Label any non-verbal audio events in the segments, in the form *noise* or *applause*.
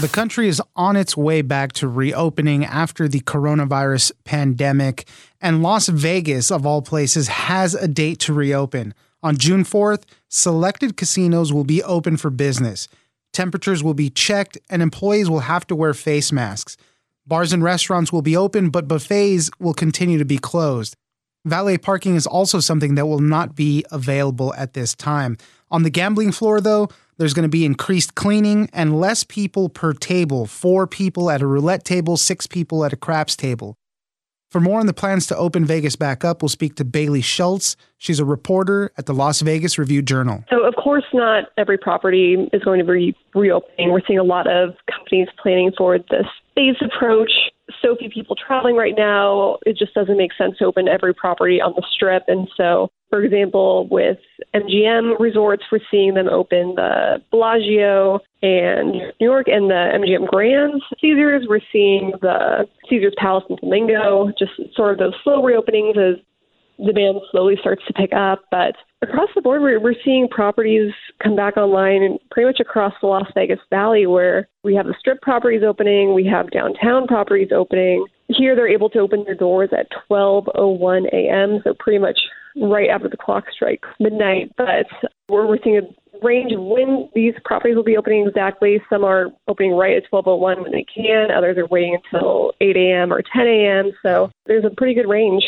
The country is on its way back to reopening after the coronavirus pandemic, and Las Vegas, of all places, has a date to reopen. On June 4th, selected casinos will be open for business. Temperatures will be checked, and employees will have to wear face masks. Bars and restaurants will be open, but buffets will continue to be closed. Valet parking is also something that will not be available at this time. On the gambling floor, though, there's going to be increased cleaning and less people per table four people at a roulette table, six people at a craps table. For more on the plans to open Vegas back up, we'll speak to Bailey Schulz. She's a reporter at the Las Vegas Review Journal. So, of course, not every property is going to be reopening. We're seeing a lot of companies planning for this phased approach. So few people traveling right now, it just doesn't make sense to open every property on the strip. And so for example, with MGM resorts, we're seeing them open the Bellagio and New York and the MGM Grand. Caesars, we're seeing the Caesars Palace and Flamingo, just sort of those slow reopenings as demand slowly starts to pick up. But across the board, we're, we're seeing properties come back online and pretty much across the Las Vegas Valley where we have the strip properties opening, we have downtown properties opening. Here, they're able to open their doors at 12:01 a.m., so pretty much right after the clock strikes midnight. But we're, we're seeing a range of when these properties will be opening exactly. Some are opening right at 12:01 when they can. Others are waiting until 8 a.m. or 10 a.m. So there's a pretty good range.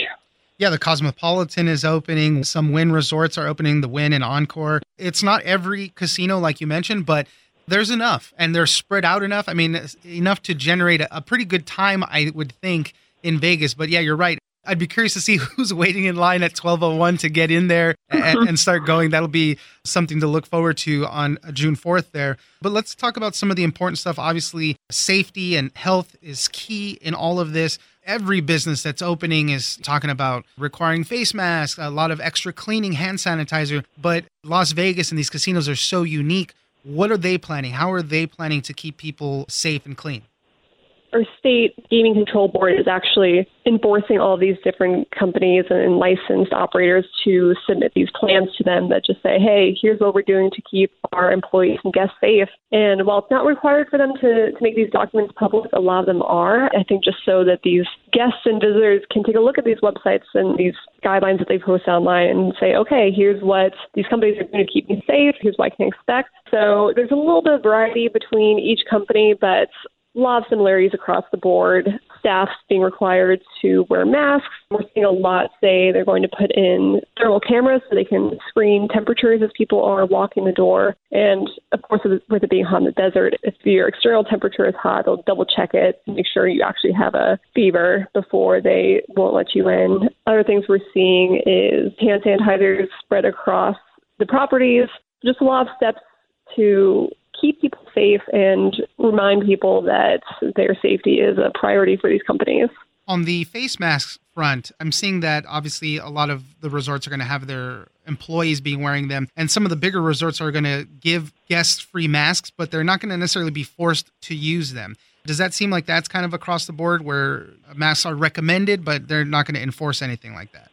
Yeah, the Cosmopolitan is opening. Some Wynn resorts are opening, the Wynn and Encore. It's not every casino, like you mentioned, but there's enough and they're spread out enough. I mean, enough to generate a, a pretty good time, I would think, in Vegas. But yeah, you're right. I'd be curious to see *laughs* who's waiting in line at 1201 to get in there and, *laughs* and, start going. That'll be something to look forward to on June 4th there. But let's talk about some of the important stuff. Obviously, safety and health is key in all of this every business that's opening is talking about requiring face masks, a lot of extra cleaning, hand sanitizer. But Las Vegas and these casinos are so unique. What are they planning? How are they planning to keep people safe and clean? Our state gaming control board is actually enforcing all these different companies and licensed operators to submit these plans to them that just say, hey, here's what we're doing to keep our employees and guests safe. And while it's not required for them to, to make these documents public, a lot of them are. I think just so that these guests and visitors can take a look at these websites and these guidelines that they post online and say, okay, here's what these companies are going to keep me safe. Here's what I can expect. So there's a little bit of variety between each company, but a lot of similarities across the board. Staff being required to wear masks. We're seeing a lot say they're going to put in thermal cameras so they can screen temperatures as people are walking the door. And of course, with it being hot in the desert, if your external temperature is hot, they'll double check it make sure you actually have a fever before they won't let you in. Other things we're seeing is hand sanitizers spread across the properties. Just a lot of steps to keep people safe and remind people that their safety is a priority for these companies. On the face masks front, I'm seeing that obviously a lot of the resorts are going to have their employees being wearing them, and some of the bigger resorts are going to give guests free masks, but they're not going to necessarily be forced to use them. Does that seem like that's kind of across the board where masks are recommended, but they're not going to enforce anything like that?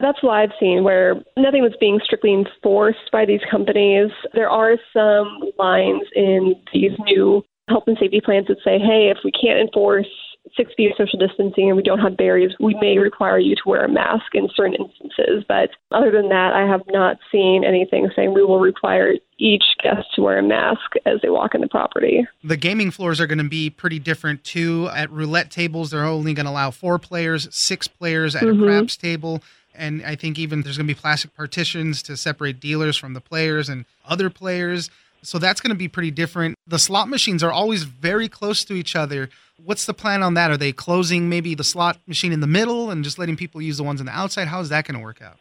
That's what I've seen, where nothing was being strictly enforced by these companies. There are some lines in these new health and safety plans that say, hey, if we can't enforce six feet of social distancing and we don't have barriers, we may require you to wear a mask in certain instances. But other than that, I have not seen anything saying we will require each guest to wear a mask as they walk in the property. The gaming floors are going to be pretty different too. At roulette tables, they're only going to allow four players, six players at mm-hmm. a craps table and I think even there's going to be plastic partitions to separate dealers from the players and other players. So that's going to be pretty different. The slot machines are always very close to each other. What's the plan on that? Are they closing maybe the slot machine in the middle and just letting people use the ones on the outside? How's that going to work out?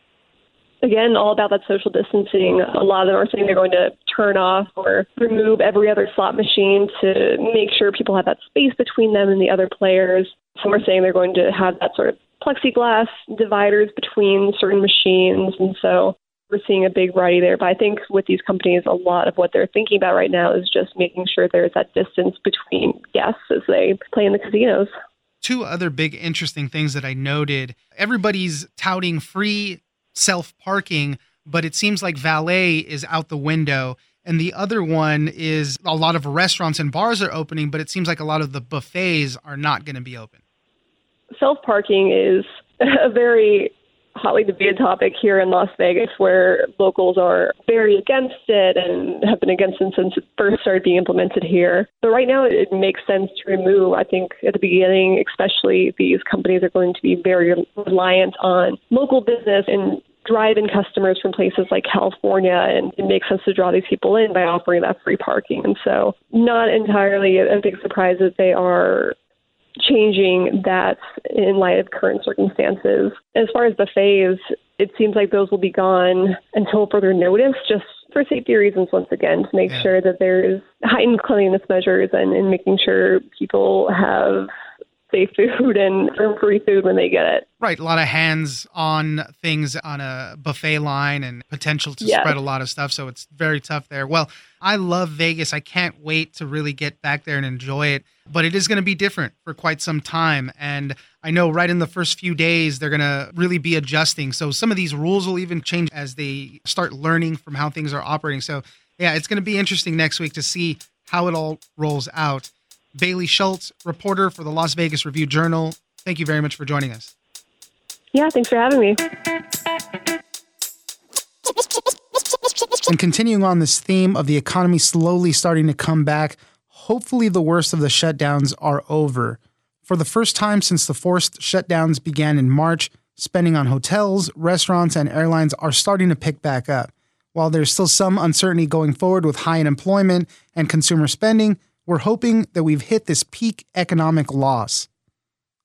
Again, all about that social distancing. A lot of them are saying they're going to turn off or remove every other slot machine to make sure people have that space between them and the other players. Some are saying they're going to have that sort of plexiglass dividers between certain machines. And so we're seeing a big variety there. But I think with these companies, a lot of what they're thinking about right now is just making sure there's that distance between guests as they play in the casinos. Two other big interesting things that I noted everybody's touting free self parking, but it seems like valet is out the window. And the other one is a lot of restaurants and bars are opening, but it seems like a lot of the buffets are not going to be open. Self parking is a very hotly debated topic here in Las Vegas where locals are very against it and have been against it since it first started being implemented here. But right now it makes sense to remove. I think at the beginning, especially these companies are going to be very reliant on local business and drive in customers from places like California, and it makes sense to draw these people in by offering that free parking. And so, not entirely a big surprise that they are changing that in light of current circumstances. As far as buffets, it seems like those will be gone until further notice, just for safety reasons, once again, to make yeah. sure that there's heightened cleanliness measures and, and making sure people have safe food and free food when they get it. Right. A lot of hands on things on a buffet line and potential to yes. spread a lot of stuff. So it's very tough there. Well, I love Vegas. I can't wait to really get back there and enjoy it. But it is going to be different for quite some time. And I know right in the first few days, they're going to really be adjusting. So some of these rules will even change as they start learning from how things are operating. So, yeah, it's going to be interesting next week to see how it all rolls out. Bailey Schulz, reporter for the Las Vegas Review Journal. Thank you very much for joining us. Yeah, thanks for having me. And continuing on this theme of the economy slowly starting to come back, hopefully the worst of the shutdowns are over. For the first time since the forced shutdowns began in March, spending on hotels, restaurants, and airlines are starting to pick back up. While there's still some uncertainty going forward with high unemployment and consumer spending, we're hoping that we've hit this peak economic loss.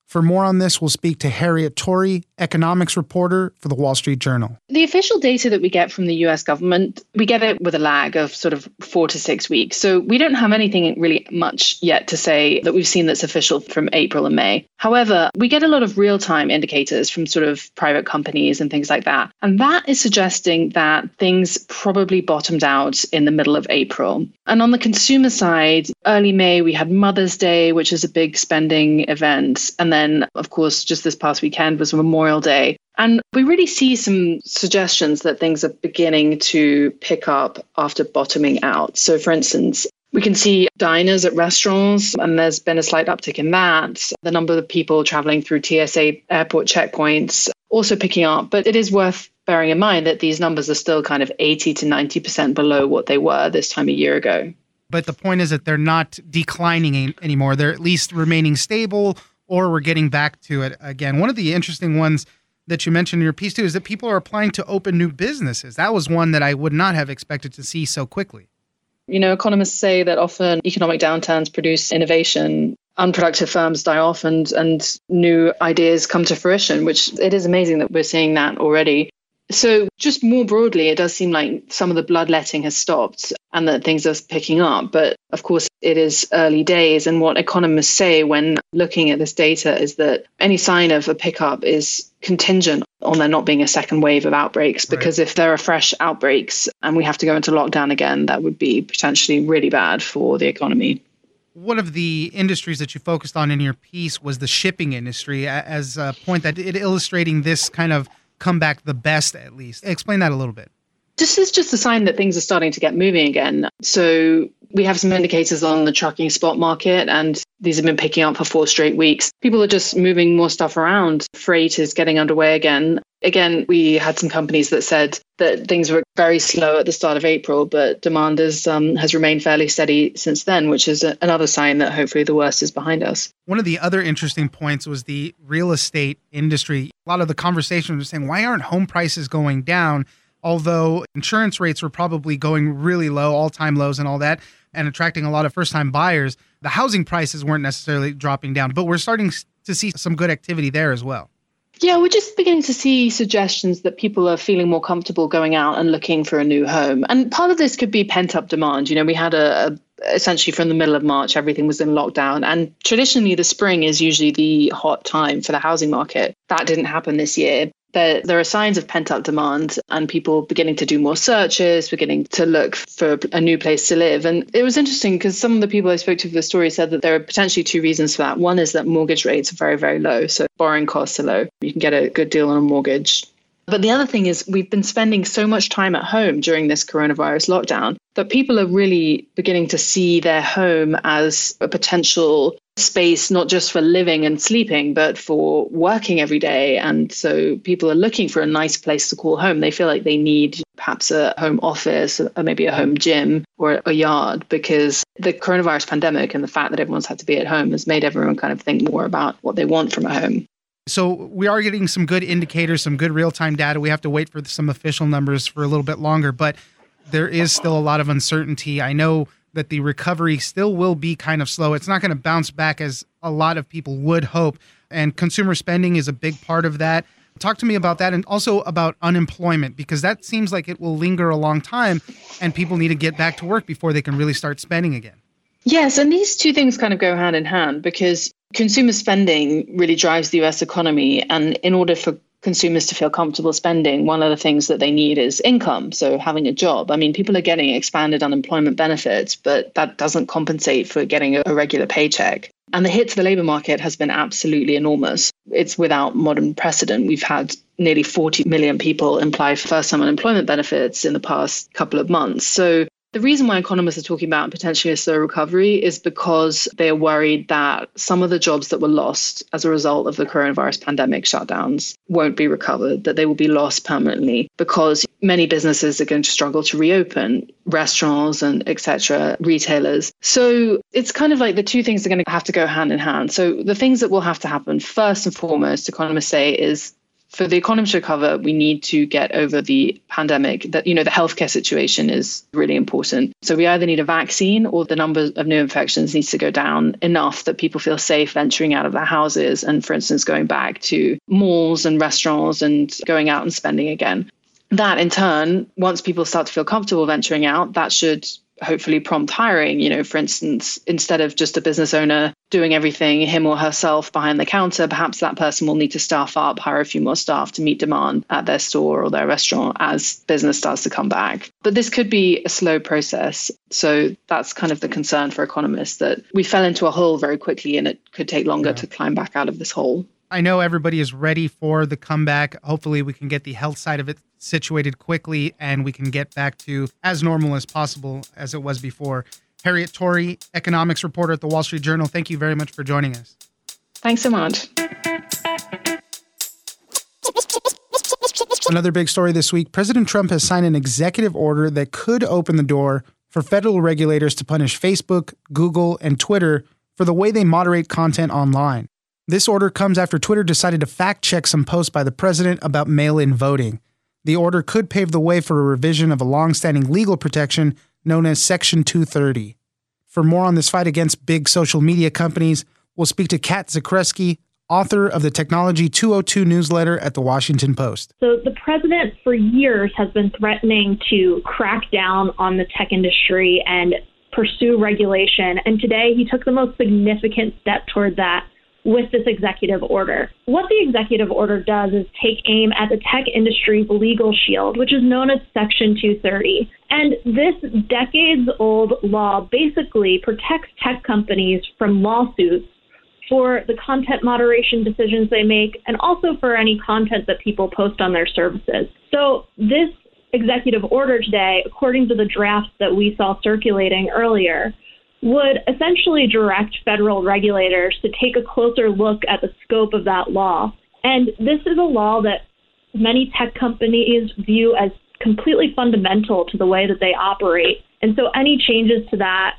For more on this, we'll speak to Harriet Torry, economics reporter for the Wall Street Journal. The official data that we get from the US government, we get it with a lag of sort of four to six weeks. So we don't have anything really much yet to say that we've seen that's official from April and May. However, we get a lot of real time indicators from sort of private companies and things like that. And that is suggesting that things probably bottomed out in the middle of April. And on the consumer side, early May, we had Mother's Day, which is a big spending event. And then of course, just this past weekend was Memorial Day. And we really see some suggestions that things are beginning to pick up after bottoming out. So, for instance, we can see diners at restaurants, and there's been a slight uptick in that. The number of people traveling through TSA airport checkpoints also picking up. But it is worth bearing in mind that these numbers are still kind of 80 to 90% below what they were this time a year ago. But the point is that they're not declining anymore. They're at least remaining stable or we're getting back to it again. One of the interesting ones that you mentioned in your piece too is that people are applying to open new businesses. That was one that I would not have expected to see so quickly. You know, economists say that often economic downturns produce innovation. Unproductive firms die off and, and new ideas come to fruition, which it is amazing that we're seeing that already. So, just more broadly, it does seem like some of the bloodletting has stopped and that things are picking up. But of course, it is early days. And what economists say when looking at this data is that any sign of a pickup is contingent on there not being a second wave of outbreaks. Because right. if there are fresh outbreaks and we have to go into lockdown again, that would be potentially really bad for the economy one of the industries that you focused on in your piece was the shipping industry as a point that it illustrating this kind of come back the best at least. Explain that a little bit. This is just a sign that things are starting to get moving again. So we have some indicators on the trucking spot market, and these have been picking up for four straight weeks. People are just moving more stuff around. Freight is getting underway again. Again, we had some companies that said that things were very slow at the start of April, but demand is, um, has remained fairly steady since then, which is a, another sign that hopefully the worst is behind us. One of the other interesting points was the real estate industry. A lot of the conversation was saying, why aren't home prices going down? Although insurance rates were probably going really low, all time lows, and all that, and attracting a lot of first time buyers, the housing prices weren't necessarily dropping down, but we're starting to see some good activity there as well. Yeah, we're just beginning to see suggestions that people are feeling more comfortable going out and looking for a new home. And part of this could be pent up demand. You know, we had a, essentially from the middle of March, everything was in lockdown. And traditionally, the spring is usually the hot time for the housing market. That didn't happen this year. There, there are signs of pent up demand and people beginning to do more searches, beginning to look for a new place to live. And it was interesting because some of the people I spoke to for the story said that there are potentially two reasons for that. One is that mortgage rates are very, very low. So borrowing costs are low. You can get a good deal on a mortgage but the other thing is, we've been spending so much time at home during this coronavirus lockdown that people are really beginning to see their home as a potential space, not just for living and sleeping, but for working every day. And so people are looking for a nice place to call home. They feel like they need perhaps a home office or maybe a home gym or a yard because the coronavirus pandemic and the fact that everyone's had to be at home has made everyone kind of think more about what they want from a home. So we are getting some good indicators, some good real time data. We have to wait for some official numbers for a little bit longer, but there is still a lot of uncertainty. I know that the recovery still will be kind of slow. It's not going to bounce back as a lot of people would hope. And consumer spending is a big part of that. Talk to me about that and also about unemployment because that seems like it will linger a long time and people need to get back to work before they can really start spending again. Yes, and these two things kind of go hand in hand because consumer spending really drives the US economy. And in order for consumers to feel comfortable spending, one of the things that they need is income. So having a job. I mean, people are getting expanded unemployment benefits, but that doesn't compensate for getting a regular paycheck. And the hit to the labor market has been absolutely enormous. It's without modern precedent. We've had nearly 40 million people apply for first time unemployment benefits in the past couple of months. So the reason why economists are talking about potentially a slow recovery is because they're worried that some of the jobs that were lost as a result of the coronavirus pandemic shutdowns won't be recovered, that they will be lost permanently because many businesses are going to struggle to reopen, restaurants and etc., retailers. So it's kind of like the two things are going to have to go hand in hand. So the things that will have to happen first and foremost, economists say, is for the economy to recover, we need to get over the pandemic. That you know, the healthcare situation is really important. So we either need a vaccine or the number of new infections needs to go down enough that people feel safe venturing out of their houses and, for instance, going back to malls and restaurants and going out and spending again. That in turn, once people start to feel comfortable venturing out, that should hopefully prompt hiring. You know, for instance, instead of just a business owner doing everything him or herself behind the counter, perhaps that person will need to staff up, hire a few more staff to meet demand at their store or their restaurant as business starts to come back. But this could be a slow process. So that's kind of the concern for economists that we fell into a hole very quickly and it could take longer yeah. to climb back out of this hole. I know everybody is ready for the comeback. Hopefully, we can get the health side of it situated quickly and we can get back to as normal as possible as it was before. Harriet Torry, economics reporter at the Wall Street Journal, thank you very much for joining us. Thanks so much. Another big story this week President Trump has signed an executive order that could open the door for federal regulators to punish Facebook, Google, and Twitter for the way they moderate content online. This order comes after Twitter decided to fact check some posts by the president about mail in voting. The order could pave the way for a revision of a long-standing legal protection known as Section 230. For more on this fight against big social media companies, we'll speak to Kat Zakrzewski, author of the Technology 202 newsletter at the Washington Post. So, the president for years has been threatening to crack down on the tech industry and pursue regulation. And today he took the most significant step toward that with this executive order. What the executive order does is take aim at the tech industry's legal shield, which is known as Section 230. And this decades old law basically protects tech companies from lawsuits for the content moderation decisions they make and also for any content that people post on their services. So, this executive order today, according to the drafts that we saw circulating earlier, would essentially direct federal regulators to take a closer look at the scope of that law. And this is a law that many tech companies view as completely fundamental to the way that they operate. And so any changes to that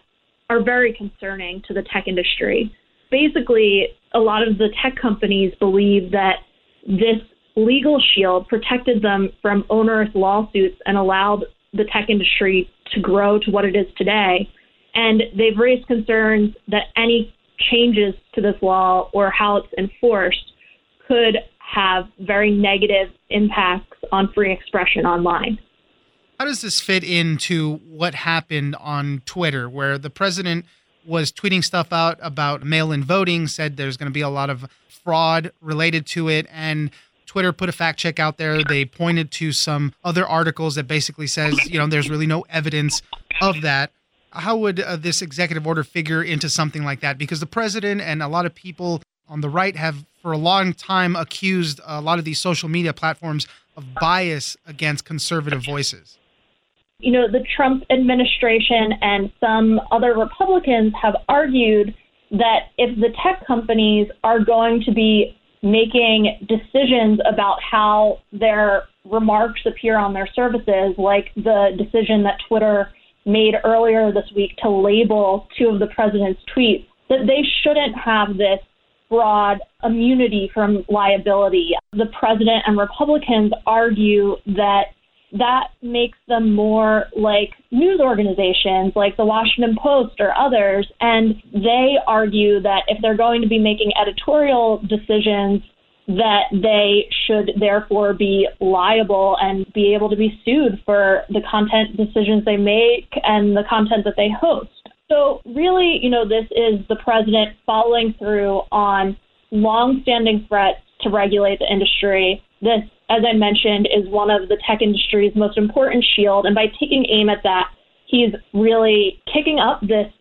are very concerning to the tech industry. Basically, a lot of the tech companies believe that this legal shield protected them from onerous lawsuits and allowed the tech industry to grow to what it is today. And they've raised concerns that any changes to this law or how it's enforced could have very negative impacts on free expression online. How does this fit into what happened on Twitter, where the president was tweeting stuff out about mail in voting, said there's going to be a lot of fraud related to it, and Twitter put a fact check out there. They pointed to some other articles that basically says, you know, there's really no evidence of that. How would uh, this executive order figure into something like that? Because the president and a lot of people on the right have for a long time accused a lot of these social media platforms of bias against conservative voices. You know, the Trump administration and some other Republicans have argued that if the tech companies are going to be making decisions about how their remarks appear on their services, like the decision that Twitter made earlier this week to label two of the president's tweets, that they shouldn't have this broad immunity from liability. The president and Republicans argue that that makes them more like news organizations like the Washington Post or others. And they argue that if they're going to be making editorial decisions, that they should therefore be liable and be able to be sued for the content decisions they make and the content that they host. So, really, you know, this is the president following through on longstanding threats to regulate the industry. This, as I mentioned, is one of the tech industry's most important shield. And by taking aim at that, he's really kicking up this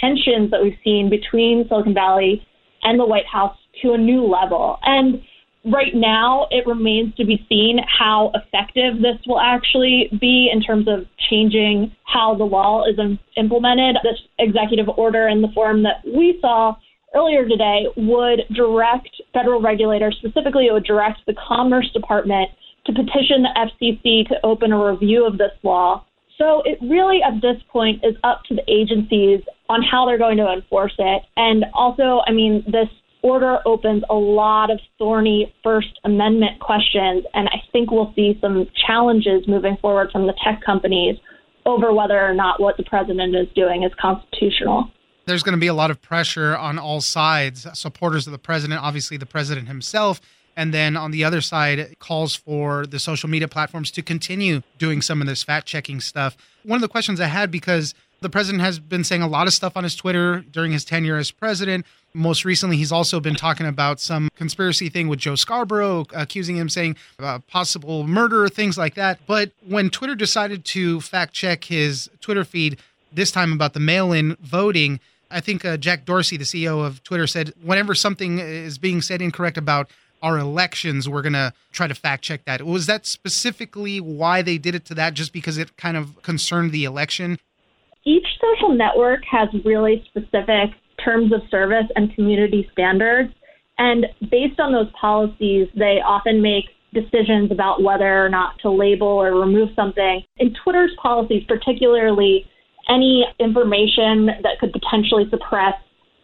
tensions that we've seen between Silicon Valley and the White House to a new level. And right now, it remains to be seen how effective this will actually be in terms of changing how the law is implemented. This executive order in the form that we saw earlier today would direct federal regulators, specifically, it would direct the Commerce Department to petition the FCC to open a review of this law. So it really, at this point, is up to the agencies on how they're going to enforce it. And also, I mean, this order opens a lot of thorny First Amendment questions, and I think we'll see some challenges moving forward from the tech companies over whether or not what the president is doing is constitutional. There's going to be a lot of pressure on all sides. Supporters of the president, obviously the president himself, and then on the other side, calls for the social media platforms to continue doing some of this fact checking stuff. One of the questions I had because the president has been saying a lot of stuff on his Twitter during his tenure as president. Most recently, he's also been talking about some conspiracy thing with Joe Scarborough, accusing him saying uh, possible murder, things like that. But when Twitter decided to fact check his Twitter feed, this time about the mail in voting, I think uh, Jack Dorsey, the CEO of Twitter, said whenever something is being said incorrect about our elections, we're going to try to fact check that. Was that specifically why they did it to that, just because it kind of concerned the election? Each social network has really specific terms of service and community standards. And based on those policies, they often make decisions about whether or not to label or remove something. In Twitter's policies, particularly, any information that could potentially suppress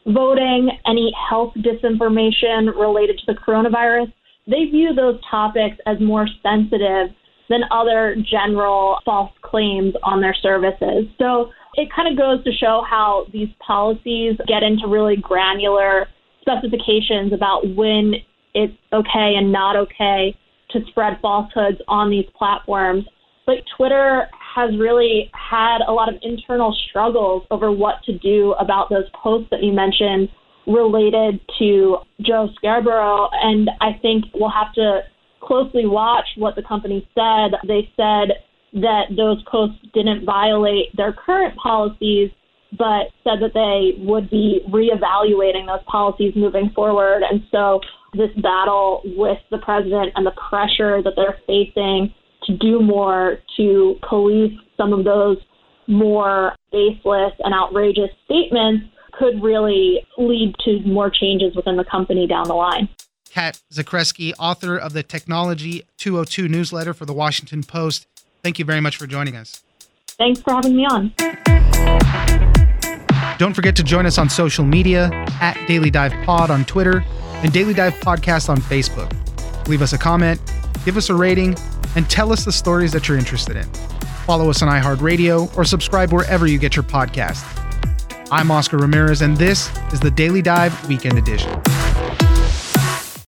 voting, any health disinformation related to the coronavirus, they view those topics as more sensitive than other general false claims on their services. So it kind of goes to show how these policies get into really granular specifications about when it's okay and not okay to spread falsehoods on these platforms. But Twitter has really had a lot of internal struggles over what to do about those posts that you mentioned related to Joe Scarborough. And I think we'll have to closely watch what the company said. They said that those posts didn't violate their current policies, but said that they would be reevaluating those policies moving forward. And so this battle with the president and the pressure that they're facing to do more to police some of those more baseless and outrageous statements could really lead to more changes within the company down the line. Kat Zakrzewski, author of the Technology 202 newsletter for the Washington Post. Thank you very much for joining us. Thanks for having me on. Don't forget to join us on social media at Daily Dive Pod on Twitter and Daily Dive Podcast on Facebook. Leave us a comment, give us a rating, and tell us the stories that you're interested in. Follow us on iHeartRadio or subscribe wherever you get your podcast. I'm Oscar Ramirez, and this is the Daily Dive Weekend Edition.